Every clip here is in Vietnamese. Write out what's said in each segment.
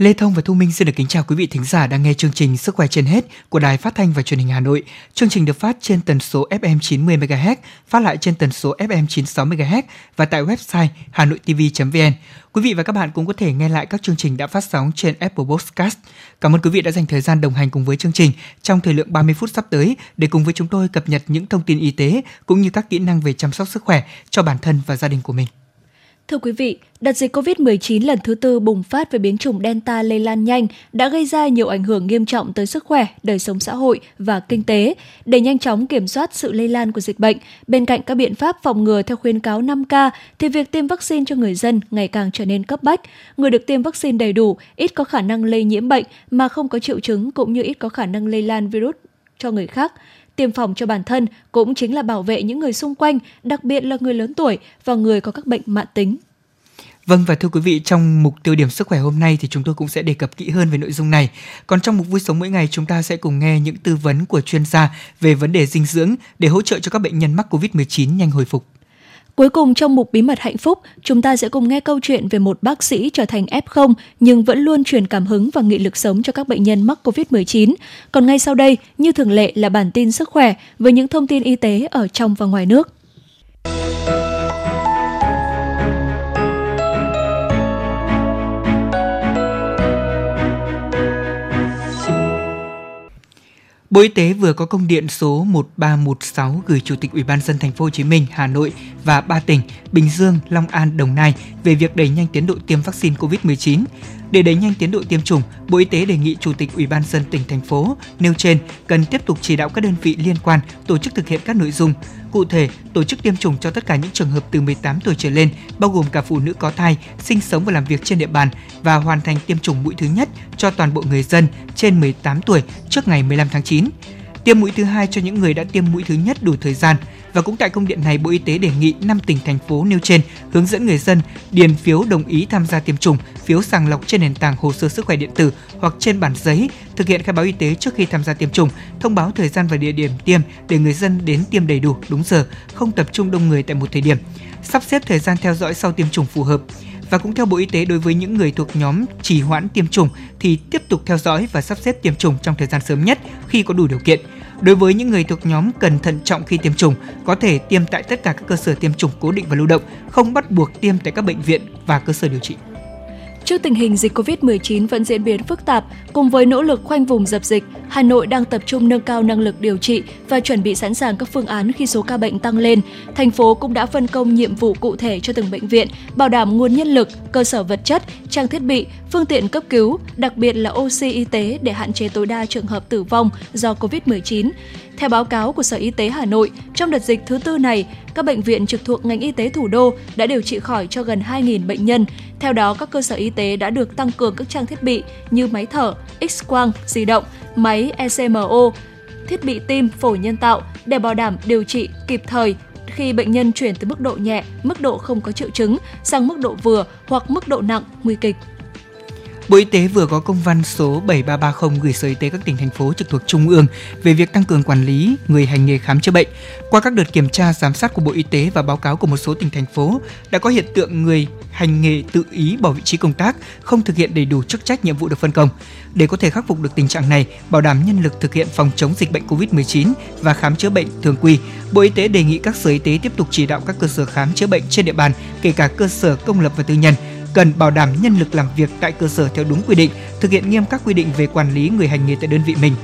Lê Thông và Thu Minh xin được kính chào quý vị thính giả đang nghe chương trình Sức khỏe trên hết của Đài Phát thanh và Truyền hình Hà Nội. Chương trình được phát trên tần số FM 90 MHz, phát lại trên tần số FM 96 MHz và tại website hanoitv.vn. Quý vị và các bạn cũng có thể nghe lại các chương trình đã phát sóng trên Apple Podcast. Cảm ơn quý vị đã dành thời gian đồng hành cùng với chương trình trong thời lượng 30 phút sắp tới để cùng với chúng tôi cập nhật những thông tin y tế cũng như các kỹ năng về chăm sóc sức khỏe cho bản thân và gia đình của mình. Thưa quý vị, đợt dịch COVID-19 lần thứ tư bùng phát với biến chủng Delta lây lan nhanh đã gây ra nhiều ảnh hưởng nghiêm trọng tới sức khỏe, đời sống xã hội và kinh tế. Để nhanh chóng kiểm soát sự lây lan của dịch bệnh, bên cạnh các biện pháp phòng ngừa theo khuyến cáo 5K, thì việc tiêm vaccine cho người dân ngày càng trở nên cấp bách. Người được tiêm vaccine đầy đủ, ít có khả năng lây nhiễm bệnh mà không có triệu chứng cũng như ít có khả năng lây lan virus cho người khác tiêm phòng cho bản thân cũng chính là bảo vệ những người xung quanh, đặc biệt là người lớn tuổi và người có các bệnh mãn tính. Vâng và thưa quý vị, trong mục tiêu điểm sức khỏe hôm nay thì chúng tôi cũng sẽ đề cập kỹ hơn về nội dung này. Còn trong mục vui sống mỗi ngày chúng ta sẽ cùng nghe những tư vấn của chuyên gia về vấn đề dinh dưỡng để hỗ trợ cho các bệnh nhân mắc Covid-19 nhanh hồi phục. Cuối cùng trong mục bí mật hạnh phúc, chúng ta sẽ cùng nghe câu chuyện về một bác sĩ trở thành F0 nhưng vẫn luôn truyền cảm hứng và nghị lực sống cho các bệnh nhân mắc COVID-19. Còn ngay sau đây, như thường lệ là bản tin sức khỏe với những thông tin y tế ở trong và ngoài nước. Bộ Y tế vừa có công điện số 1316 gửi Chủ tịch Ủy ban dân thành phố Hồ Chí Minh, Hà Nội và ba tỉnh Bình Dương, Long An, Đồng Nai về việc đẩy nhanh tiến độ tiêm vaccine COVID-19. Để đẩy nhanh tiến độ tiêm chủng, Bộ Y tế đề nghị Chủ tịch Ủy ban dân tỉnh thành phố nêu trên cần tiếp tục chỉ đạo các đơn vị liên quan tổ chức thực hiện các nội dung Cụ thể, tổ chức tiêm chủng cho tất cả những trường hợp từ 18 tuổi trở lên, bao gồm cả phụ nữ có thai, sinh sống và làm việc trên địa bàn và hoàn thành tiêm chủng mũi thứ nhất cho toàn bộ người dân trên 18 tuổi trước ngày 15 tháng 9. Tiêm mũi thứ hai cho những người đã tiêm mũi thứ nhất đủ thời gian, và cũng tại công điện này, Bộ Y tế đề nghị 5 tỉnh thành phố nêu trên hướng dẫn người dân điền phiếu đồng ý tham gia tiêm chủng, phiếu sàng lọc trên nền tảng hồ sơ sức khỏe điện tử hoặc trên bản giấy, thực hiện khai báo y tế trước khi tham gia tiêm chủng, thông báo thời gian và địa điểm tiêm để người dân đến tiêm đầy đủ, đúng giờ, không tập trung đông người tại một thời điểm, sắp xếp thời gian theo dõi sau tiêm chủng phù hợp và cũng theo Bộ Y tế đối với những người thuộc nhóm trì hoãn tiêm chủng thì tiếp tục theo dõi và sắp xếp tiêm chủng trong thời gian sớm nhất khi có đủ điều kiện. Đối với những người thuộc nhóm cần thận trọng khi tiêm chủng, có thể tiêm tại tất cả các cơ sở tiêm chủng cố định và lưu động, không bắt buộc tiêm tại các bệnh viện và cơ sở điều trị. Trước tình hình dịch COVID-19 vẫn diễn biến phức tạp, cùng với nỗ lực khoanh vùng dập dịch, Hà Nội đang tập trung nâng cao năng lực điều trị và chuẩn bị sẵn sàng các phương án khi số ca bệnh tăng lên. Thành phố cũng đã phân công nhiệm vụ cụ thể cho từng bệnh viện, bảo đảm nguồn nhân lực, cơ sở vật chất, trang thiết bị, phương tiện cấp cứu, đặc biệt là oxy y tế để hạn chế tối đa trường hợp tử vong do COVID-19. Theo báo cáo của Sở Y tế Hà Nội, trong đợt dịch thứ tư này, các bệnh viện trực thuộc ngành y tế thủ đô đã điều trị khỏi cho gần 2.000 bệnh nhân. Theo đó, các cơ sở y tế đã được tăng cường các trang thiết bị như máy thở, X-quang, di động, máy ECMO, thiết bị tim phổi nhân tạo để bảo đảm điều trị kịp thời khi bệnh nhân chuyển từ mức độ nhẹ, mức độ không có triệu chứng sang mức độ vừa hoặc mức độ nặng, nguy kịch. Bộ Y tế vừa có công văn số 7330 gửi Sở Y tế các tỉnh thành phố trực thuộc Trung ương về việc tăng cường quản lý người hành nghề khám chữa bệnh. Qua các đợt kiểm tra giám sát của Bộ Y tế và báo cáo của một số tỉnh thành phố, đã có hiện tượng người hành nghề tự ý bỏ vị trí công tác, không thực hiện đầy đủ chức trách nhiệm vụ được phân công. Để có thể khắc phục được tình trạng này, bảo đảm nhân lực thực hiện phòng chống dịch bệnh COVID-19 và khám chữa bệnh thường quy, Bộ Y tế đề nghị các sở y tế tiếp tục chỉ đạo các cơ sở khám chữa bệnh trên địa bàn, kể cả cơ sở công lập và tư nhân, cần bảo đảm nhân lực làm việc tại cơ sở theo đúng quy định, thực hiện nghiêm các quy định về quản lý người hành nghề tại đơn vị mình.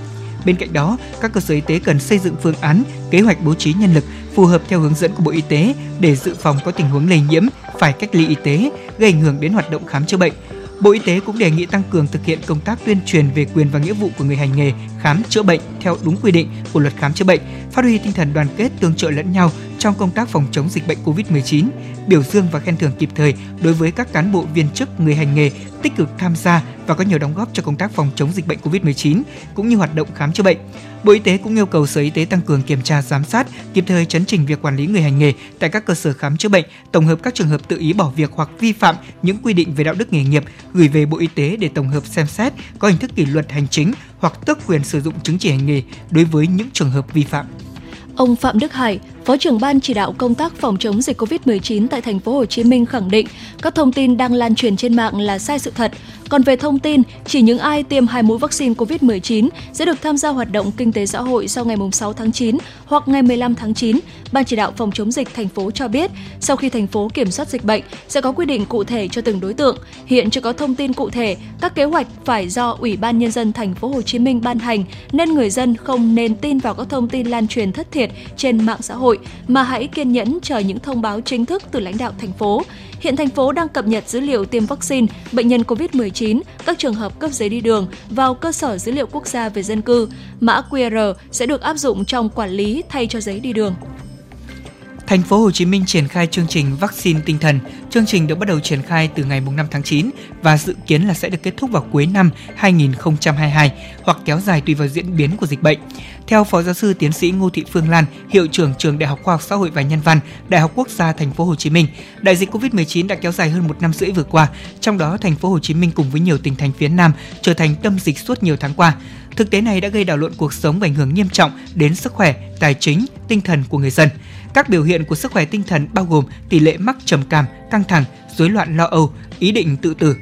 Bên cạnh đó, các cơ sở y tế cần xây dựng phương án, kế hoạch bố trí nhân lực phù hợp theo hướng dẫn của Bộ Y tế để dự phòng có tình huống lây nhiễm, phải cách ly y tế, gây ảnh hưởng đến hoạt động khám chữa bệnh. Bộ Y tế cũng đề nghị tăng cường thực hiện công tác tuyên truyền về quyền và nghĩa vụ của người hành nghề khám chữa bệnh theo đúng quy định của luật khám chữa bệnh, phát huy tinh thần đoàn kết tương trợ lẫn nhau trong công tác phòng chống dịch bệnh COVID-19, biểu dương và khen thưởng kịp thời đối với các cán bộ viên chức người hành nghề tích cực tham gia và có nhiều đóng góp cho công tác phòng chống dịch bệnh COVID-19 cũng như hoạt động khám chữa bệnh. Bộ Y tế cũng yêu cầu Sở Y tế tăng cường kiểm tra giám sát, kịp thời chấn chỉnh việc quản lý người hành nghề tại các cơ sở khám chữa bệnh, tổng hợp các trường hợp tự ý bỏ việc hoặc vi phạm những quy định về đạo đức nghề nghiệp gửi về Bộ Y tế để tổng hợp xem xét có hình thức kỷ luật hành chính hoặc tước quyền sử dụng chứng chỉ hành nghề đối với những trường hợp vi phạm. Ông Phạm Đức Hải, Phó trưởng ban chỉ đạo công tác phòng chống dịch COVID-19 tại thành phố Hồ Chí Minh khẳng định các thông tin đang lan truyền trên mạng là sai sự thật. Còn về thông tin, chỉ những ai tiêm hai mũi vaccine COVID-19 sẽ được tham gia hoạt động kinh tế xã hội sau ngày 6 tháng 9 hoặc ngày 15 tháng 9. Ban chỉ đạo phòng chống dịch thành phố cho biết, sau khi thành phố kiểm soát dịch bệnh sẽ có quy định cụ thể cho từng đối tượng. Hiện chưa có thông tin cụ thể, các kế hoạch phải do Ủy ban nhân dân thành phố Hồ Chí Minh ban hành nên người dân không nên tin vào các thông tin lan truyền thất thiệt trên mạng xã hội mà hãy kiên nhẫn chờ những thông báo chính thức từ lãnh đạo thành phố. Hiện thành phố đang cập nhật dữ liệu tiêm vaccine, bệnh nhân COVID-19, các trường hợp cấp giấy đi đường vào cơ sở dữ liệu quốc gia về dân cư. Mã QR sẽ được áp dụng trong quản lý thay cho giấy đi đường. Thành phố Hồ Chí Minh triển khai chương trình vaccine tinh thần. Chương trình được bắt đầu triển khai từ ngày 5 tháng 9 và dự kiến là sẽ được kết thúc vào cuối năm 2022 hoặc kéo dài tùy vào diễn biến của dịch bệnh. Theo Phó Giáo sư Tiến sĩ Ngô Thị Phương Lan, hiệu trưởng trường Đại học Khoa học Xã hội và Nhân văn, Đại học Quốc gia Thành phố Hồ Chí Minh, đại dịch Covid-19 đã kéo dài hơn một năm rưỡi vừa qua, trong đó Thành phố Hồ Chí Minh cùng với nhiều tỉnh thành phía Nam trở thành tâm dịch suốt nhiều tháng qua. Thực tế này đã gây đảo lộn cuộc sống và ảnh hưởng nghiêm trọng đến sức khỏe, tài chính, tinh thần của người dân. Các biểu hiện của sức khỏe tinh thần bao gồm tỷ lệ mắc trầm cảm, căng thẳng, rối loạn lo âu, ý định tự tử.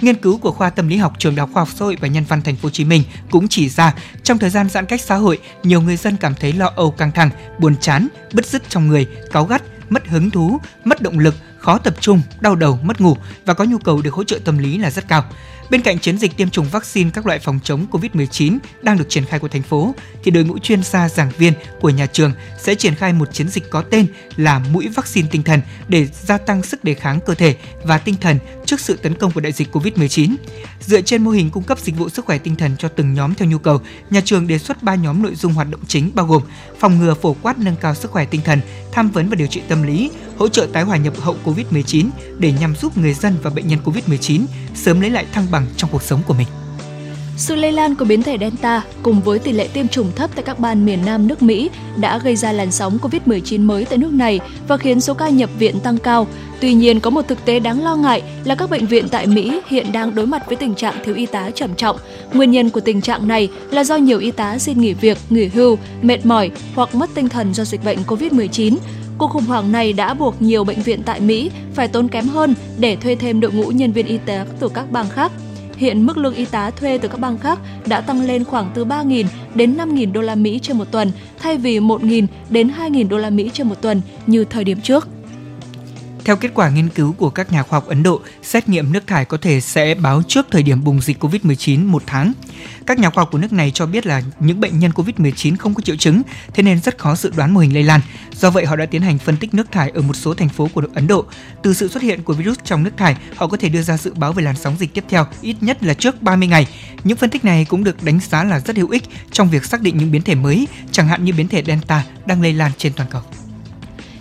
Nghiên cứu của khoa tâm lý học trường Đại học Khoa học Xã hội và Nhân văn Thành phố Hồ Chí Minh cũng chỉ ra, trong thời gian giãn cách xã hội, nhiều người dân cảm thấy lo âu căng thẳng, buồn chán, bứt rứt trong người, cáu gắt, mất hứng thú, mất động lực, khó tập trung, đau đầu, mất ngủ và có nhu cầu được hỗ trợ tâm lý là rất cao. Bên cạnh chiến dịch tiêm chủng vaccine các loại phòng chống COVID-19 đang được triển khai của thành phố, thì đội ngũ chuyên gia giảng viên của nhà trường sẽ triển khai một chiến dịch có tên là mũi vaccine tinh thần để gia tăng sức đề kháng cơ thể và tinh thần trước sự tấn công của đại dịch COVID-19. Dựa trên mô hình cung cấp dịch vụ sức khỏe tinh thần cho từng nhóm theo nhu cầu, nhà trường đề xuất 3 nhóm nội dung hoạt động chính bao gồm phòng ngừa phổ quát nâng cao sức khỏe tinh thần, tham vấn và điều trị tâm lý, hỗ trợ tái hòa nhập hậu COVID-19 để nhằm giúp người dân và bệnh nhân COVID-19 sớm lấy lại thăng bằng trong cuộc sống của mình. Sự lây lan của biến thể Delta cùng với tỷ lệ tiêm chủng thấp tại các bang miền Nam nước Mỹ đã gây ra làn sóng COVID-19 mới tại nước này và khiến số ca nhập viện tăng cao. Tuy nhiên, có một thực tế đáng lo ngại là các bệnh viện tại Mỹ hiện đang đối mặt với tình trạng thiếu y tá trầm trọng. Nguyên nhân của tình trạng này là do nhiều y tá xin nghỉ việc, nghỉ hưu, mệt mỏi hoặc mất tinh thần do dịch bệnh COVID-19. Cuộc khủng hoảng này đã buộc nhiều bệnh viện tại Mỹ phải tốn kém hơn để thuê thêm đội ngũ nhân viên y tế từ các bang khác. Hiện mức lương y tá thuê từ các bang khác đã tăng lên khoảng từ 3.000 đến 5.000 đô la Mỹ trên một tuần, thay vì 1.000 đến 2.000 đô la Mỹ trên một tuần như thời điểm trước. Theo kết quả nghiên cứu của các nhà khoa học Ấn Độ, xét nghiệm nước thải có thể sẽ báo trước thời điểm bùng dịch COVID-19 một tháng. Các nhà khoa học của nước này cho biết là những bệnh nhân COVID-19 không có triệu chứng, thế nên rất khó dự đoán mô hình lây lan. Do vậy, họ đã tiến hành phân tích nước thải ở một số thành phố của Ấn Độ. Từ sự xuất hiện của virus trong nước thải, họ có thể đưa ra dự báo về làn sóng dịch tiếp theo, ít nhất là trước 30 ngày. Những phân tích này cũng được đánh giá là rất hữu ích trong việc xác định những biến thể mới, chẳng hạn như biến thể Delta đang lây lan trên toàn cầu.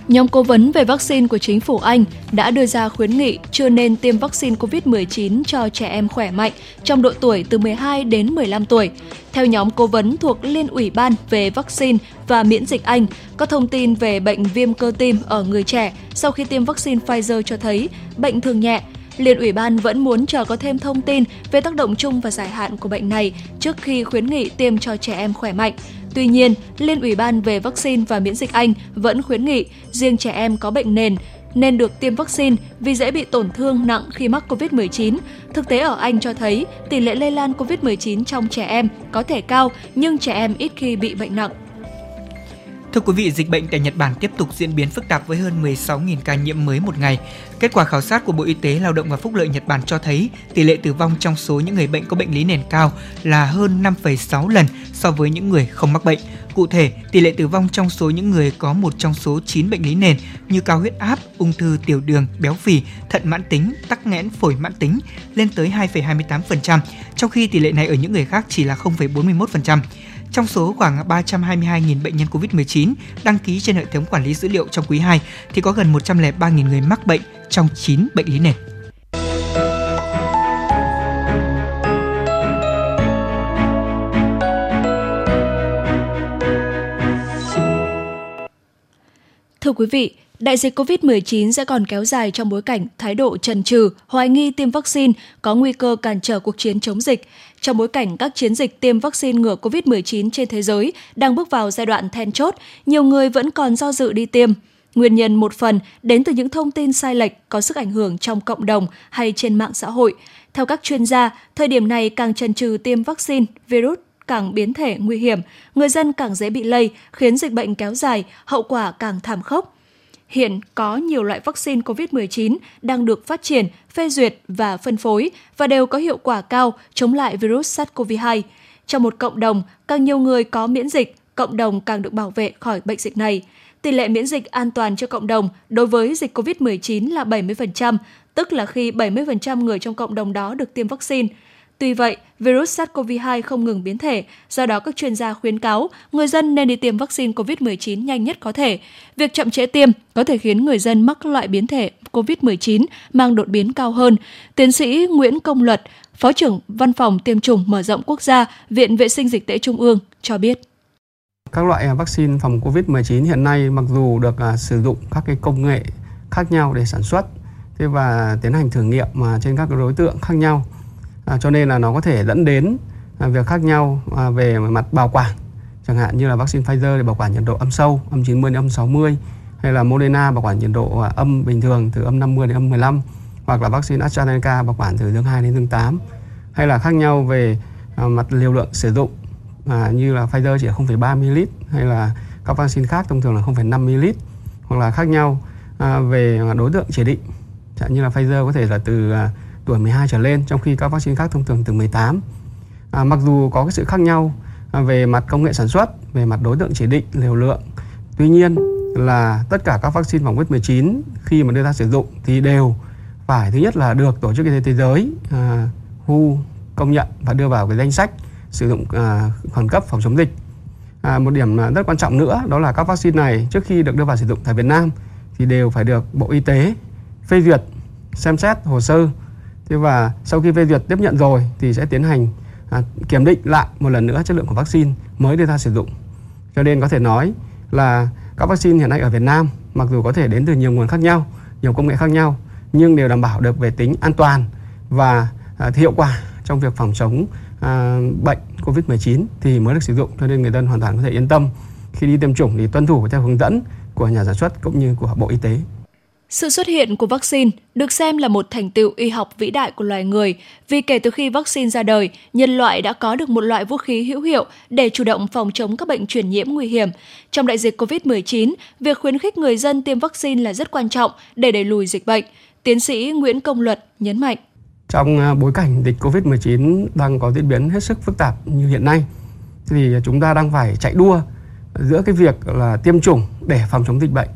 Nhóm cố vấn về vaccine của chính phủ Anh đã đưa ra khuyến nghị chưa nên tiêm vaccine COVID-19 cho trẻ em khỏe mạnh trong độ tuổi từ 12 đến 15 tuổi. Theo nhóm cố vấn thuộc Liên ủy ban về vaccine và miễn dịch Anh, có thông tin về bệnh viêm cơ tim ở người trẻ sau khi tiêm vaccine Pfizer cho thấy bệnh thường nhẹ, Liên ủy ban vẫn muốn chờ có thêm thông tin về tác động chung và dài hạn của bệnh này trước khi khuyến nghị tiêm cho trẻ em khỏe mạnh. Tuy nhiên, Liên ủy ban về vaccine và miễn dịch Anh vẫn khuyến nghị riêng trẻ em có bệnh nền nên được tiêm vaccine vì dễ bị tổn thương nặng khi mắc COVID-19. Thực tế ở Anh cho thấy tỷ lệ lây lan COVID-19 trong trẻ em có thể cao nhưng trẻ em ít khi bị bệnh nặng. Thưa quý vị, dịch bệnh tại Nhật Bản tiếp tục diễn biến phức tạp với hơn 16.000 ca nhiễm mới một ngày. Kết quả khảo sát của Bộ Y tế Lao động và Phúc lợi Nhật Bản cho thấy tỷ lệ tử vong trong số những người bệnh có bệnh lý nền cao là hơn 5,6 lần so với những người không mắc bệnh. Cụ thể, tỷ lệ tử vong trong số những người có một trong số 9 bệnh lý nền như cao huyết áp, ung thư tiểu đường, béo phì, thận mãn tính, tắc nghẽn phổi mãn tính lên tới 2,28%, trong khi tỷ lệ này ở những người khác chỉ là 0,41%. Trong số khoảng 322.000 bệnh nhân COVID-19 đăng ký trên hệ thống quản lý dữ liệu trong quý 2 thì có gần 103.000 người mắc bệnh trong 9 bệnh lý nền. Thưa quý vị, Đại dịch COVID-19 sẽ còn kéo dài trong bối cảnh thái độ trần trừ, hoài nghi tiêm vaccine có nguy cơ cản trở cuộc chiến chống dịch. Trong bối cảnh các chiến dịch tiêm vaccine ngừa COVID-19 trên thế giới đang bước vào giai đoạn then chốt, nhiều người vẫn còn do dự đi tiêm. Nguyên nhân một phần đến từ những thông tin sai lệch có sức ảnh hưởng trong cộng đồng hay trên mạng xã hội. Theo các chuyên gia, thời điểm này càng trần trừ tiêm vaccine, virus càng biến thể nguy hiểm, người dân càng dễ bị lây, khiến dịch bệnh kéo dài, hậu quả càng thảm khốc. Hiện có nhiều loại vaccine COVID-19 đang được phát triển, phê duyệt và phân phối và đều có hiệu quả cao chống lại virus SARS-CoV-2. Trong một cộng đồng, càng nhiều người có miễn dịch, cộng đồng càng được bảo vệ khỏi bệnh dịch này. Tỷ lệ miễn dịch an toàn cho cộng đồng đối với dịch COVID-19 là 70%, tức là khi 70% người trong cộng đồng đó được tiêm vaccine. Tuy vậy, virus SARS-CoV-2 không ngừng biến thể, do đó các chuyên gia khuyến cáo người dân nên đi tiêm vaccine COVID-19 nhanh nhất có thể. Việc chậm trễ tiêm có thể khiến người dân mắc loại biến thể COVID-19 mang đột biến cao hơn. Tiến sĩ Nguyễn Công Luật, Phó trưởng Văn phòng Tiêm chủng mở rộng quốc gia, Viện Vệ sinh Dịch tễ Trung ương cho biết. Các loại à, vaccine phòng COVID-19 hiện nay mặc dù được à, sử dụng các cái công nghệ khác nhau để sản xuất thế và tiến hành thử nghiệm mà trên các đối tượng khác nhau à, cho nên là nó có thể dẫn đến à, việc khác nhau à, về mặt bảo quản. Chẳng hạn như là vaccine Pfizer để bảo quản nhiệt độ âm sâu âm 90 đến âm 60 hay là Moderna bảo quản nhiệt độ à, âm bình thường từ âm 50 đến âm 15 hoặc là vaccine AstraZeneca bảo quản từ dương 2 đến dương 8 hay là khác nhau về à, mặt liều lượng sử dụng à, như là Pfizer chỉ 0,3 ml hay là các vaccine khác thông thường là 0,5 ml hoặc là khác nhau à, về à, đối tượng chỉ định. Chẳng như là Pfizer có thể là từ à, tuổi 12 trở lên trong khi các vaccine khác thông thường từ 18 à, mặc dù có cái sự khác nhau à, về mặt công nghệ sản xuất về mặt đối tượng chỉ định liều lượng tuy nhiên là tất cả các vaccine phòng COVID-19 khi mà đưa ra sử dụng thì đều phải thứ nhất là được tổ chức y tế thế giới à, WHO công nhận và đưa vào cái danh sách sử dụng à, khẩn cấp phòng chống dịch. À, một điểm rất quan trọng nữa đó là các vaccine này trước khi được đưa vào sử dụng tại Việt Nam thì đều phải được Bộ Y tế phê duyệt xem xét hồ sơ thế và sau khi phê duyệt tiếp nhận rồi thì sẽ tiến hành à, kiểm định lại một lần nữa chất lượng của vaccine mới đưa ra sử dụng cho nên có thể nói là các vaccine hiện nay ở Việt Nam mặc dù có thể đến từ nhiều nguồn khác nhau nhiều công nghệ khác nhau nhưng đều đảm bảo được về tính an toàn và à, hiệu quả trong việc phòng chống à, bệnh COVID-19 thì mới được sử dụng cho nên người dân hoàn toàn có thể yên tâm khi đi tiêm chủng thì tuân thủ theo hướng dẫn của nhà sản xuất cũng như của Bộ Y tế. Sự xuất hiện của vaccine được xem là một thành tựu y học vĩ đại của loài người vì kể từ khi vaccine ra đời, nhân loại đã có được một loại vũ khí hữu hiệu để chủ động phòng chống các bệnh truyền nhiễm nguy hiểm. Trong đại dịch COVID-19, việc khuyến khích người dân tiêm vaccine là rất quan trọng để đẩy lùi dịch bệnh. Tiến sĩ Nguyễn Công Luật nhấn mạnh. Trong à, bối cảnh dịch COVID-19 đang có diễn biến hết sức phức tạp như hiện nay, thì chúng ta đang phải chạy đua giữa cái việc là tiêm chủng để phòng chống dịch bệnh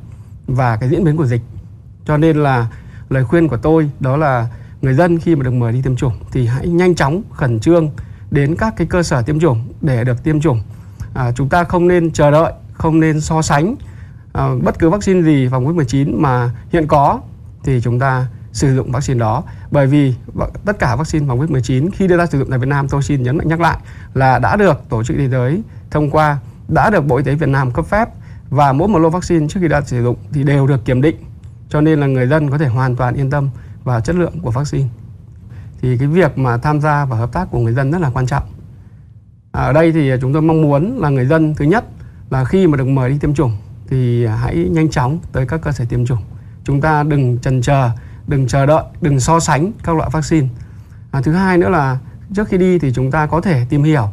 và cái diễn biến của dịch cho nên là lời khuyên của tôi đó là người dân khi mà được mời đi tiêm chủng thì hãy nhanh chóng khẩn trương đến các cái cơ sở tiêm chủng để được tiêm chủng. À, chúng ta không nên chờ đợi không nên so sánh à, bất cứ vaccine gì phòng covid 19 mà hiện có thì chúng ta sử dụng vaccine đó. Bởi vì tất cả vaccine phòng covid 19 khi đưa ra sử dụng tại Việt Nam tôi xin nhấn mạnh nhắc lại là đã được tổ chức y tế giới thông qua đã được Bộ Y tế Việt Nam cấp phép và mỗi một lô vaccine trước khi đã sử dụng thì đều được kiểm định cho nên là người dân có thể hoàn toàn yên tâm vào chất lượng của vaccine. Thì cái việc mà tham gia và hợp tác của người dân rất là quan trọng. À, ở đây thì chúng tôi mong muốn là người dân thứ nhất là khi mà được mời đi tiêm chủng thì hãy nhanh chóng tới các cơ sở tiêm chủng. Chúng ta đừng chần chờ đừng chờ đợi đừng so sánh các loại vaccine. À, thứ hai nữa là trước khi đi thì chúng ta có thể tìm hiểu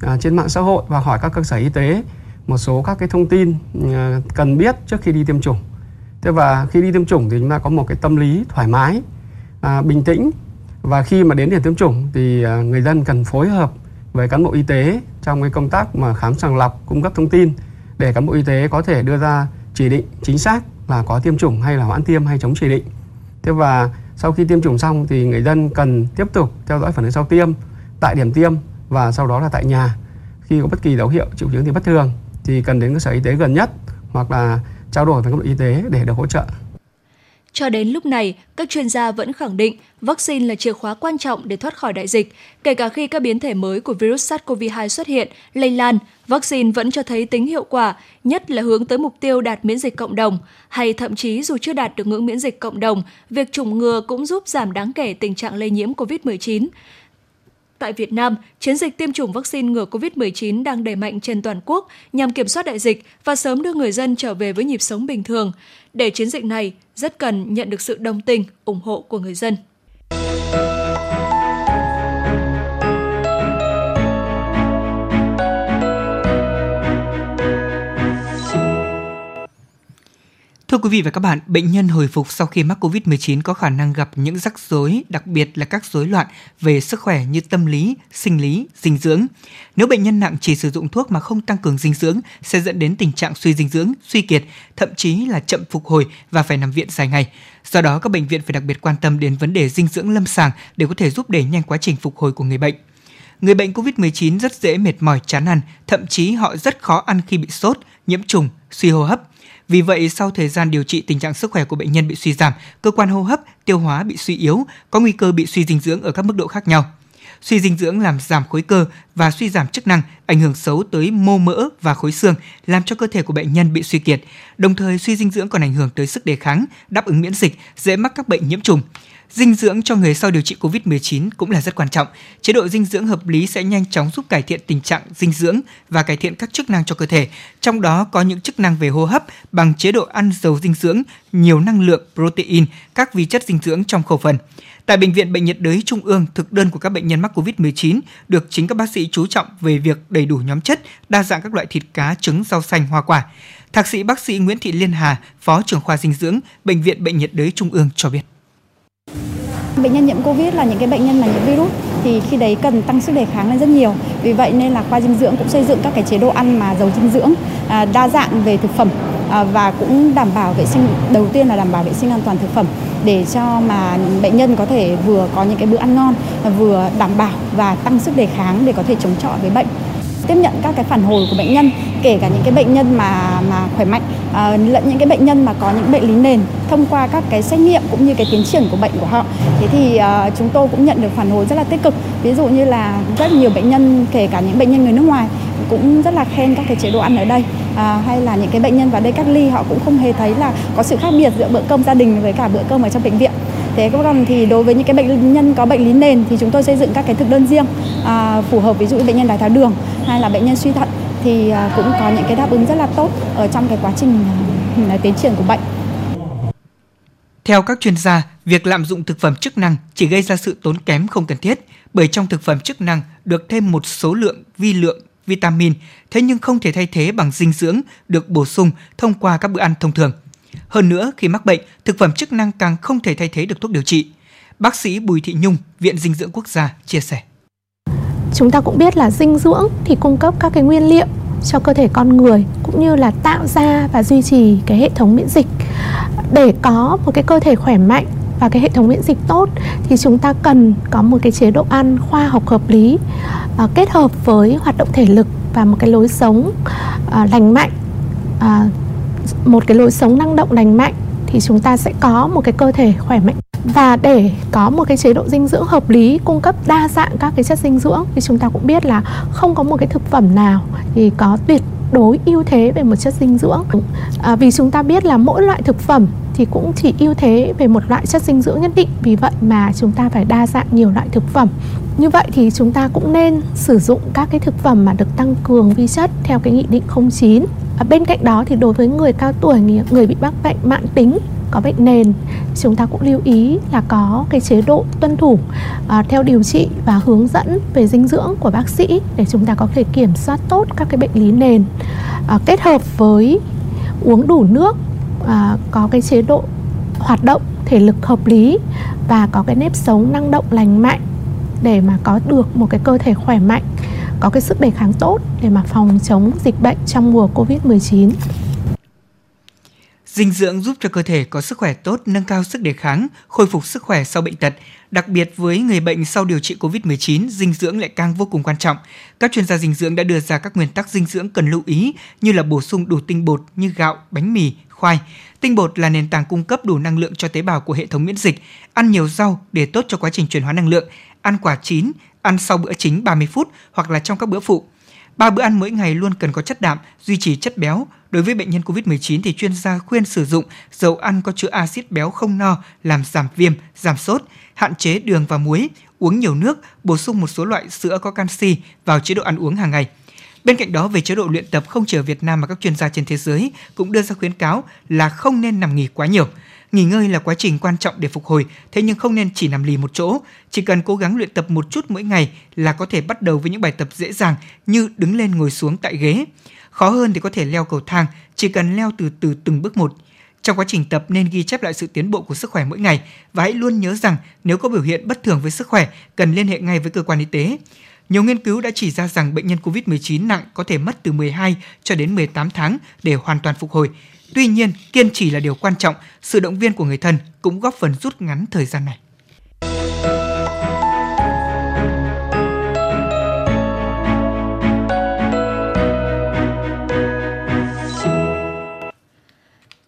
à, trên mạng xã hội và hỏi các cơ sở y tế một số các cái thông tin à, cần biết trước khi đi tiêm chủng thế và khi đi tiêm chủng thì chúng ta có một cái tâm lý thoải mái à, bình tĩnh. Và khi mà đến điểm tiêm chủng thì à, người dân cần phối hợp với cán bộ y tế trong cái công tác mà khám sàng lọc cung cấp thông tin để cán bộ y tế có thể đưa ra chỉ định chính xác là có tiêm chủng hay là hoãn tiêm hay chống chỉ định. Thế và sau khi tiêm chủng xong thì người dân cần tiếp tục theo dõi phản ứng sau tiêm tại điểm tiêm và sau đó là tại nhà. Khi có bất kỳ dấu hiệu triệu chứng thì bất thường thì cần đến cơ sở y tế gần nhất hoặc là trao đổi với các đội y tế để được hỗ trợ. Cho đến lúc này, các chuyên gia vẫn khẳng định vaccine là chìa khóa quan trọng để thoát khỏi đại dịch. Kể cả khi các biến thể mới của virus SARS-CoV-2 xuất hiện, lây lan, vaccine vẫn cho thấy tính hiệu quả, nhất là hướng tới mục tiêu đạt miễn dịch cộng đồng. Hay thậm chí dù chưa đạt được ngưỡng miễn dịch cộng đồng, việc chủng ngừa cũng giúp giảm đáng kể tình trạng lây nhiễm COVID-19. Tại Việt Nam, chiến dịch tiêm chủng vaccine ngừa COVID-19 đang đẩy mạnh trên toàn quốc nhằm kiểm soát đại dịch và sớm đưa người dân trở về với nhịp sống bình thường. Để chiến dịch này rất cần nhận được sự đồng tình, ủng hộ của người dân. Thưa quý vị và các bạn, bệnh nhân hồi phục sau khi mắc COVID-19 có khả năng gặp những rắc rối, đặc biệt là các rối loạn về sức khỏe như tâm lý, sinh lý, dinh dưỡng. Nếu bệnh nhân nặng chỉ sử dụng thuốc mà không tăng cường dinh dưỡng sẽ dẫn đến tình trạng suy dinh dưỡng, suy kiệt, thậm chí là chậm phục hồi và phải nằm viện dài ngày. Do đó, các bệnh viện phải đặc biệt quan tâm đến vấn đề dinh dưỡng lâm sàng để có thể giúp đẩy nhanh quá trình phục hồi của người bệnh. Người bệnh COVID-19 rất dễ mệt mỏi chán ăn, thậm chí họ rất khó ăn khi bị sốt, nhiễm trùng, suy hô hấp vì vậy, sau thời gian điều trị tình trạng sức khỏe của bệnh nhân bị suy giảm, cơ quan hô hấp, tiêu hóa bị suy yếu, có nguy cơ bị suy dinh dưỡng ở các mức độ khác nhau. Suy dinh dưỡng làm giảm khối cơ và suy giảm chức năng, ảnh hưởng xấu tới mô mỡ và khối xương, làm cho cơ thể của bệnh nhân bị suy kiệt. Đồng thời, suy dinh dưỡng còn ảnh hưởng tới sức đề kháng, đáp ứng miễn dịch, dễ mắc các bệnh nhiễm trùng. Dinh dưỡng cho người sau điều trị COVID-19 cũng là rất quan trọng. Chế độ dinh dưỡng hợp lý sẽ nhanh chóng giúp cải thiện tình trạng dinh dưỡng và cải thiện các chức năng cho cơ thể. Trong đó có những chức năng về hô hấp bằng chế độ ăn giàu dinh dưỡng, nhiều năng lượng, protein, các vi chất dinh dưỡng trong khẩu phần. Tại Bệnh viện Bệnh nhiệt đới Trung ương, thực đơn của các bệnh nhân mắc COVID-19 được chính các bác sĩ chú trọng về việc đầy đủ nhóm chất, đa dạng các loại thịt cá, trứng, rau xanh, hoa quả. Thạc sĩ bác sĩ Nguyễn Thị Liên Hà, Phó trưởng khoa dinh dưỡng, Bệnh viện Bệnh nhiệt đới Trung ương cho biết. Bệnh nhân nhiễm Covid là những cái bệnh nhân mà nhiễm virus thì khi đấy cần tăng sức đề kháng lên rất nhiều. Vì vậy nên là khoa dinh dưỡng cũng xây dựng các cái chế độ ăn mà giàu dinh dưỡng, à, đa dạng về thực phẩm Ờ, và cũng đảm bảo vệ sinh đầu tiên là đảm bảo vệ sinh an toàn thực phẩm để cho mà bệnh nhân có thể vừa có những cái bữa ăn ngon vừa đảm bảo và tăng sức đề kháng để có thể chống chọi với bệnh. Tiếp nhận các cái phản hồi của bệnh nhân kể cả những cái bệnh nhân mà mà khỏe mạnh à, lẫn những cái bệnh nhân mà có những bệnh lý nền thông qua các cái xét nghiệm cũng như cái tiến triển của bệnh của họ. Thế thì uh, chúng tôi cũng nhận được phản hồi rất là tích cực. Ví dụ như là rất nhiều bệnh nhân kể cả những bệnh nhân người nước ngoài cũng rất là khen các cái chế độ ăn ở đây. À, hay là những cái bệnh nhân vào đây cách ly họ cũng không hề thấy là có sự khác biệt giữa bữa cơm gia đình với cả bữa cơm ở trong bệnh viện. Thế còn thì đối với những cái bệnh nhân có bệnh lý nền thì chúng tôi xây dựng các cái thực đơn riêng à, phù hợp ví dụ như bệnh nhân đái tháo đường hay là bệnh nhân suy thận thì à, cũng có những cái đáp ứng rất là tốt ở trong cái quá trình à, tiến triển của bệnh. Theo các chuyên gia, việc lạm dụng thực phẩm chức năng chỉ gây ra sự tốn kém không cần thiết, bởi trong thực phẩm chức năng được thêm một số lượng vi lượng vitamin, thế nhưng không thể thay thế bằng dinh dưỡng được bổ sung thông qua các bữa ăn thông thường. Hơn nữa, khi mắc bệnh, thực phẩm chức năng càng không thể thay thế được thuốc điều trị. Bác sĩ Bùi Thị Nhung, Viện Dinh dưỡng Quốc gia chia sẻ. Chúng ta cũng biết là dinh dưỡng thì cung cấp các cái nguyên liệu cho cơ thể con người cũng như là tạo ra và duy trì cái hệ thống miễn dịch. Để có một cái cơ thể khỏe mạnh và cái hệ thống miễn dịch tốt thì chúng ta cần có một cái chế độ ăn khoa học hợp lý à, kết hợp với hoạt động thể lực và một cái lối sống à, lành mạnh. À, một cái lối sống năng động lành mạnh thì chúng ta sẽ có một cái cơ thể khỏe mạnh. Và để có một cái chế độ dinh dưỡng hợp lý cung cấp đa dạng các cái chất dinh dưỡng thì chúng ta cũng biết là không có một cái thực phẩm nào thì có tuyệt đối ưu thế về một chất dinh dưỡng. À, vì chúng ta biết là mỗi loại thực phẩm thì cũng chỉ ưu thế về một loại chất dinh dưỡng nhất định vì vậy mà chúng ta phải đa dạng nhiều loại thực phẩm. Như vậy thì chúng ta cũng nên sử dụng các cái thực phẩm mà được tăng cường vi chất theo cái nghị định 09 à, bên cạnh đó thì đối với người cao tuổi người bị mắc bệnh mãn tính có bệnh nền chúng ta cũng lưu ý là có cái chế độ tuân thủ à, theo điều trị và hướng dẫn về dinh dưỡng của bác sĩ để chúng ta có thể kiểm soát tốt các cái bệnh lý nền. À, kết hợp với uống đủ nước à, có cái chế độ hoạt động thể lực hợp lý và có cái nếp sống năng động lành mạnh để mà có được một cái cơ thể khỏe mạnh có cái sức đề kháng tốt để mà phòng chống dịch bệnh trong mùa Covid-19. Dinh dưỡng giúp cho cơ thể có sức khỏe tốt, nâng cao sức đề kháng, khôi phục sức khỏe sau bệnh tật. Đặc biệt với người bệnh sau điều trị COVID-19, dinh dưỡng lại càng vô cùng quan trọng. Các chuyên gia dinh dưỡng đã đưa ra các nguyên tắc dinh dưỡng cần lưu ý như là bổ sung đủ tinh bột như gạo, bánh mì, khoai. Tinh bột là nền tảng cung cấp đủ năng lượng cho tế bào của hệ thống miễn dịch. Ăn nhiều rau để tốt cho quá trình chuyển hóa năng lượng. Ăn quả chín, ăn sau bữa chính 30 phút hoặc là trong các bữa phụ. Ba bữa ăn mỗi ngày luôn cần có chất đạm, duy trì chất béo. Đối với bệnh nhân COVID-19 thì chuyên gia khuyên sử dụng dầu ăn có chứa axit béo không no làm giảm viêm, giảm sốt, hạn chế đường và muối, uống nhiều nước, bổ sung một số loại sữa có canxi vào chế độ ăn uống hàng ngày. Bên cạnh đó về chế độ luyện tập không chỉ ở Việt Nam mà các chuyên gia trên thế giới cũng đưa ra khuyến cáo là không nên nằm nghỉ quá nhiều. Nghỉ ngơi là quá trình quan trọng để phục hồi, thế nhưng không nên chỉ nằm lì một chỗ. Chỉ cần cố gắng luyện tập một chút mỗi ngày là có thể bắt đầu với những bài tập dễ dàng như đứng lên ngồi xuống tại ghế. Khó hơn thì có thể leo cầu thang, chỉ cần leo từ từ từng bước một. Trong quá trình tập nên ghi chép lại sự tiến bộ của sức khỏe mỗi ngày và hãy luôn nhớ rằng nếu có biểu hiện bất thường với sức khỏe, cần liên hệ ngay với cơ quan y tế. Nhiều nghiên cứu đã chỉ ra rằng bệnh nhân COVID-19 nặng có thể mất từ 12 cho đến 18 tháng để hoàn toàn phục hồi. Tuy nhiên, kiên trì là điều quan trọng, sự động viên của người thân cũng góp phần rút ngắn thời gian này.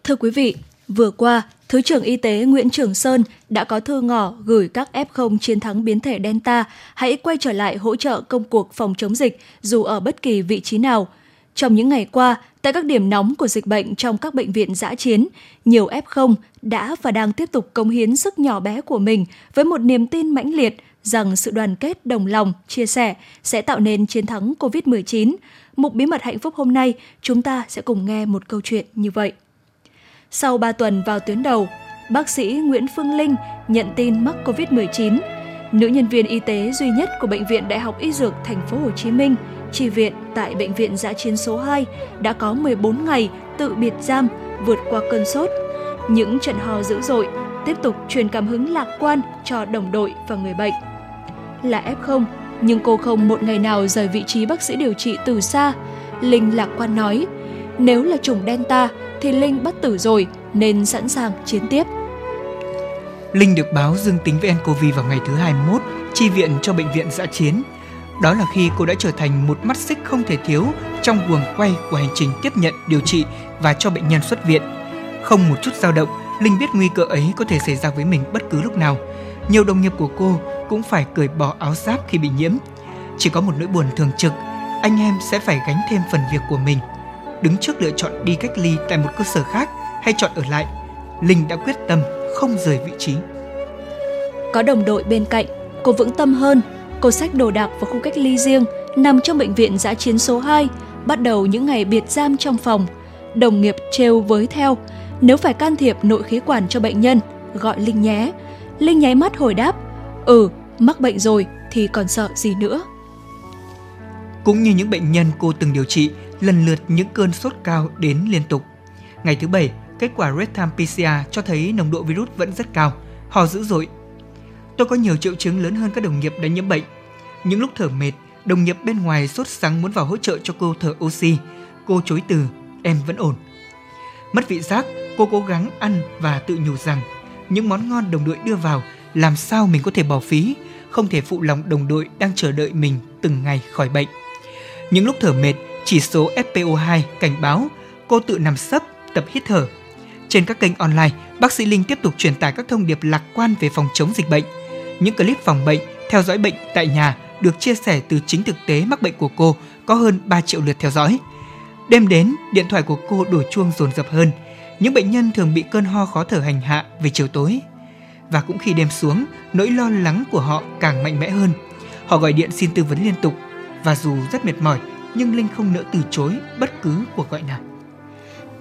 Thưa quý vị, vừa qua, Thứ trưởng Y tế Nguyễn Trường Sơn đã có thư ngỏ gửi các F0 chiến thắng biến thể Delta hãy quay trở lại hỗ trợ công cuộc phòng chống dịch dù ở bất kỳ vị trí nào. Trong những ngày qua, tại các điểm nóng của dịch bệnh trong các bệnh viện giã chiến, nhiều F0 đã và đang tiếp tục cống hiến sức nhỏ bé của mình với một niềm tin mãnh liệt rằng sự đoàn kết, đồng lòng, chia sẻ sẽ tạo nên chiến thắng COVID-19. Mục Bí mật hạnh phúc hôm nay, chúng ta sẽ cùng nghe một câu chuyện như vậy. Sau 3 tuần vào tuyến đầu, bác sĩ Nguyễn Phương Linh nhận tin mắc COVID-19. Nữ nhân viên y tế duy nhất của Bệnh viện Đại học Y Dược Thành phố Hồ Chí Minh, chi viện tại Bệnh viện Giã chiến số 2 đã có 14 ngày tự biệt giam vượt qua cơn sốt. Những trận ho dữ dội tiếp tục truyền cảm hứng lạc quan cho đồng đội và người bệnh. Là F0, nhưng cô không một ngày nào rời vị trí bác sĩ điều trị từ xa. Linh lạc quan nói, nếu là chủng Delta thì Linh bất tử rồi nên sẵn sàng chiến tiếp. Linh được báo dương tính với nCoV vào ngày thứ 21, chi viện cho bệnh viện dã chiến. Đó là khi cô đã trở thành một mắt xích không thể thiếu trong guồng quay của hành trình tiếp nhận, điều trị và cho bệnh nhân xuất viện. Không một chút dao động, Linh biết nguy cơ ấy có thể xảy ra với mình bất cứ lúc nào. Nhiều đồng nghiệp của cô cũng phải cởi bỏ áo giáp khi bị nhiễm. Chỉ có một nỗi buồn thường trực, anh em sẽ phải gánh thêm phần việc của mình – đứng trước lựa chọn đi cách ly tại một cơ sở khác hay chọn ở lại, Linh đã quyết tâm không rời vị trí. Có đồng đội bên cạnh, cô vững tâm hơn. Cô sách đồ đạc vào khu cách ly riêng, nằm trong bệnh viện giã chiến số 2, bắt đầu những ngày biệt giam trong phòng. Đồng nghiệp trêu với theo, nếu phải can thiệp nội khí quản cho bệnh nhân, gọi Linh nhé. Linh nháy mắt hồi đáp, ừ, mắc bệnh rồi thì còn sợ gì nữa. Cũng như những bệnh nhân cô từng điều trị, lần lượt những cơn sốt cao đến liên tục. Ngày thứ bảy, kết quả real-time PCR cho thấy nồng độ virus vẫn rất cao, ho dữ dội. Tôi có nhiều triệu chứng lớn hơn các đồng nghiệp đã nhiễm bệnh. Những lúc thở mệt, đồng nghiệp bên ngoài sốt sắng muốn vào hỗ trợ cho cô thở oxy. Cô chối từ, em vẫn ổn. Mất vị giác, cô cố gắng ăn và tự nhủ rằng những món ngon đồng đội đưa vào làm sao mình có thể bỏ phí, không thể phụ lòng đồng đội đang chờ đợi mình từng ngày khỏi bệnh. Những lúc thở mệt, chỉ số SPO2 cảnh báo cô tự nằm sấp, tập hít thở. Trên các kênh online, bác sĩ Linh tiếp tục truyền tải các thông điệp lạc quan về phòng chống dịch bệnh. Những clip phòng bệnh, theo dõi bệnh tại nhà được chia sẻ từ chính thực tế mắc bệnh của cô có hơn 3 triệu lượt theo dõi. Đêm đến, điện thoại của cô đổ chuông dồn dập hơn. Những bệnh nhân thường bị cơn ho khó thở hành hạ về chiều tối. Và cũng khi đêm xuống, nỗi lo lắng của họ càng mạnh mẽ hơn. Họ gọi điện xin tư vấn liên tục và dù rất mệt mỏi nhưng Linh không nỡ từ chối bất cứ cuộc gọi nào.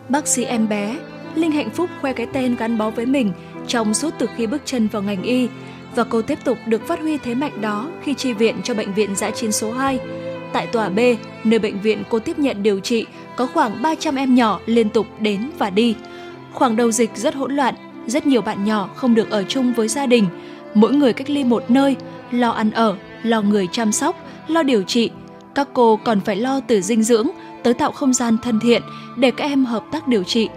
Bác sĩ em bé, Linh hạnh phúc khoe cái tên gắn bó với mình trong suốt từ khi bước chân vào ngành y và cô tiếp tục được phát huy thế mạnh đó khi chi viện cho bệnh viện giã chiến số 2. Tại tòa B, nơi bệnh viện cô tiếp nhận điều trị, có khoảng 300 em nhỏ liên tục đến và đi. Khoảng đầu dịch rất hỗn loạn, rất nhiều bạn nhỏ không được ở chung với gia đình. Mỗi người cách ly một nơi, lo ăn ở, lo người chăm sóc, lo điều trị – các cô còn phải lo từ dinh dưỡng tới tạo không gian thân thiện để các em hợp tác điều trị.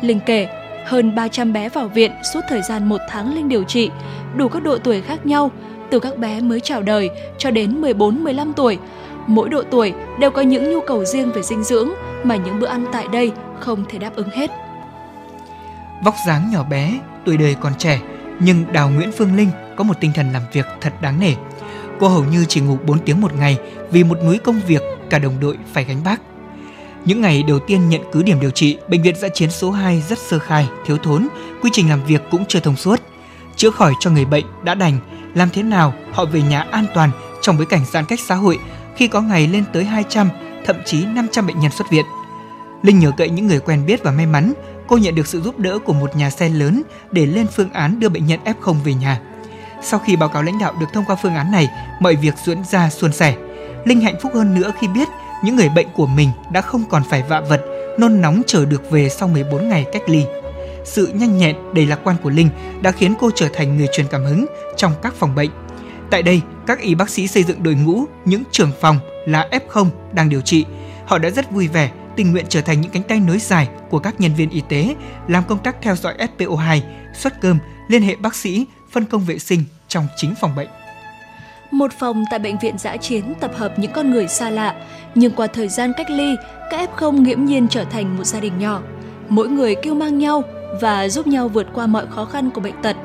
Linh kể, hơn 300 bé vào viện suốt thời gian một tháng Linh điều trị, đủ các độ tuổi khác nhau, từ các bé mới chào đời cho đến 14-15 tuổi. Mỗi độ tuổi đều có những nhu cầu riêng về dinh dưỡng mà những bữa ăn tại đây không thể đáp ứng hết. Vóc dáng nhỏ bé, tuổi đời còn trẻ, nhưng Đào Nguyễn Phương Linh có một tinh thần làm việc thật đáng nể. Cô hầu như chỉ ngủ 4 tiếng một ngày vì một núi công việc cả đồng đội phải gánh vác. Những ngày đầu tiên nhận cứ điểm điều trị, bệnh viện giã chiến số 2 rất sơ khai, thiếu thốn, quy trình làm việc cũng chưa thông suốt. Chữa khỏi cho người bệnh đã đành, làm thế nào họ về nhà an toàn trong bối cảnh giãn cách xã hội khi có ngày lên tới 200, thậm chí 500 bệnh nhân xuất viện. Linh nhờ cậy những người quen biết và may mắn, cô nhận được sự giúp đỡ của một nhà xe lớn để lên phương án đưa bệnh nhân F0 về nhà. Sau khi báo cáo lãnh đạo được thông qua phương án này, mọi việc diễn ra suôn sẻ. Linh hạnh phúc hơn nữa khi biết những người bệnh của mình đã không còn phải vạ vật, nôn nóng chờ được về sau 14 ngày cách ly. Sự nhanh nhẹn, đầy lạc quan của Linh đã khiến cô trở thành người truyền cảm hứng trong các phòng bệnh. Tại đây, các y bác sĩ xây dựng đội ngũ những trưởng phòng là F0 đang điều trị. Họ đã rất vui vẻ, tình nguyện trở thành những cánh tay nối dài của các nhân viên y tế, làm công tác theo dõi SPO2, xuất cơm, liên hệ bác sĩ, phân công vệ sinh trong chính phòng bệnh. Một phòng tại bệnh viện giã chiến tập hợp những con người xa lạ, nhưng qua thời gian cách ly, các F0 nghiễm nhiên trở thành một gia đình nhỏ. Mỗi người kêu mang nhau và giúp nhau vượt qua mọi khó khăn của bệnh tật.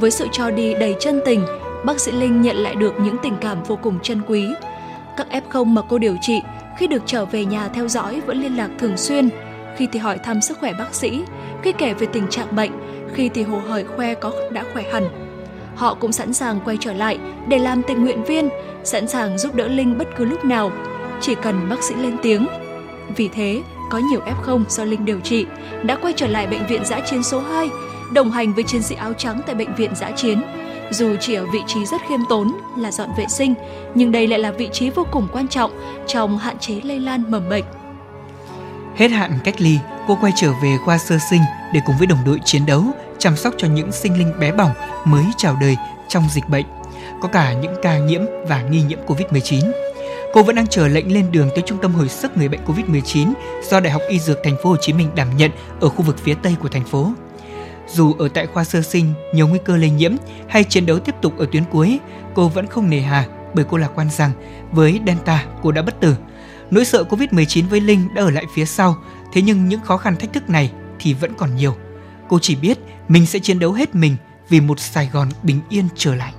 Với sự cho đi đầy chân tình, bác sĩ Linh nhận lại được những tình cảm vô cùng chân quý. Các F0 mà cô điều trị khi được trở về nhà theo dõi vẫn liên lạc thường xuyên, khi thì hỏi thăm sức khỏe bác sĩ, khi kể về tình trạng bệnh, khi thì hồ hởi khoe có đã khỏe hẳn. Họ cũng sẵn sàng quay trở lại để làm tình nguyện viên, sẵn sàng giúp đỡ Linh bất cứ lúc nào, chỉ cần bác sĩ lên tiếng. Vì thế, có nhiều F0 do Linh điều trị đã quay trở lại bệnh viện giã chiến số 2, đồng hành với chiến sĩ áo trắng tại bệnh viện giã chiến. Dù chỉ ở vị trí rất khiêm tốn là dọn vệ sinh, nhưng đây lại là vị trí vô cùng quan trọng trong hạn chế lây lan mầm bệnh. Hết hạn cách ly, cô quay trở về khoa sơ sinh để cùng với đồng đội chiến đấu, chăm sóc cho những sinh linh bé bỏng mới chào đời trong dịch bệnh. Có cả những ca nhiễm và nghi nhiễm Covid-19. Cô vẫn đang chờ lệnh lên đường tới trung tâm hồi sức người bệnh Covid-19 do Đại học Y Dược Thành phố Hồ Chí Minh đảm nhận ở khu vực phía Tây của thành phố. Dù ở tại khoa sơ sinh nhiều nguy cơ lây nhiễm hay chiến đấu tiếp tục ở tuyến cuối, cô vẫn không nề hà bởi cô lạc quan rằng với Delta cô đã bất tử. Nỗi sợ Covid-19 với Linh đã ở lại phía sau, thế nhưng những khó khăn thách thức này thì vẫn còn nhiều. Cô chỉ biết mình sẽ chiến đấu hết mình vì một Sài Gòn bình yên trở lại.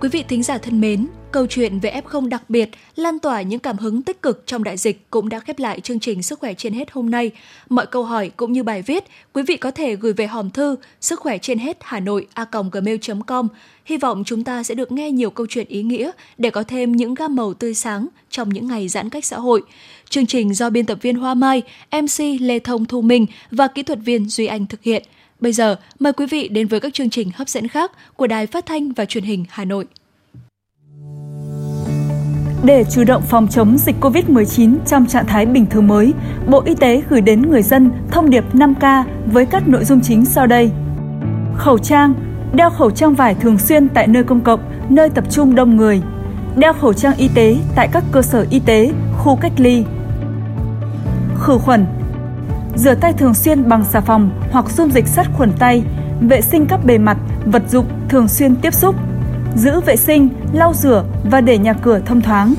Quý vị thính giả thân mến, câu chuyện về F0 đặc biệt lan tỏa những cảm hứng tích cực trong đại dịch cũng đã khép lại chương trình Sức khỏe trên hết hôm nay. Mọi câu hỏi cũng như bài viết, quý vị có thể gửi về hòm thư sức khỏe trên hết Hà Nội a gmail.com. Hy vọng chúng ta sẽ được nghe nhiều câu chuyện ý nghĩa để có thêm những gam màu tươi sáng trong những ngày giãn cách xã hội. Chương trình do biên tập viên Hoa Mai, MC Lê Thông Thu Minh và kỹ thuật viên Duy Anh thực hiện. Bây giờ, mời quý vị đến với các chương trình hấp dẫn khác của Đài Phát thanh và Truyền hình Hà Nội. Để chủ động phòng chống dịch COVID-19 trong trạng thái bình thường mới, Bộ Y tế gửi đến người dân thông điệp 5K với các nội dung chính sau đây. Khẩu trang, đeo khẩu trang vải thường xuyên tại nơi công cộng, nơi tập trung đông người. Đeo khẩu trang y tế tại các cơ sở y tế, khu cách ly. Khử khuẩn, rửa tay thường xuyên bằng xà phòng hoặc dung dịch sát khuẩn tay, vệ sinh các bề mặt, vật dụng thường xuyên tiếp xúc, giữ vệ sinh, lau rửa và để nhà cửa thông thoáng.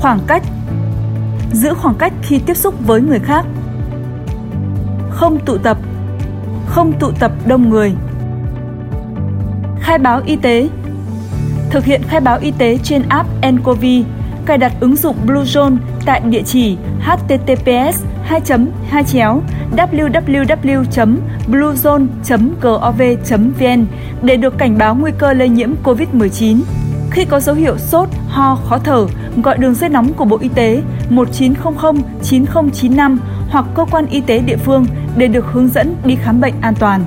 Khoảng cách Giữ khoảng cách khi tiếp xúc với người khác. Không tụ tập Không tụ tập đông người. Khai báo y tế Thực hiện khai báo y tế trên app nCoV, cài đặt ứng dụng Bluezone tại địa chỉ https 2 2 chéo www.bluezone.gov.vn để được cảnh báo nguy cơ lây nhiễm COVID-19. Khi có dấu hiệu sốt, ho, khó thở, gọi đường dây nóng của Bộ Y tế 1900 9095 hoặc cơ quan y tế địa phương để được hướng dẫn đi khám bệnh an toàn.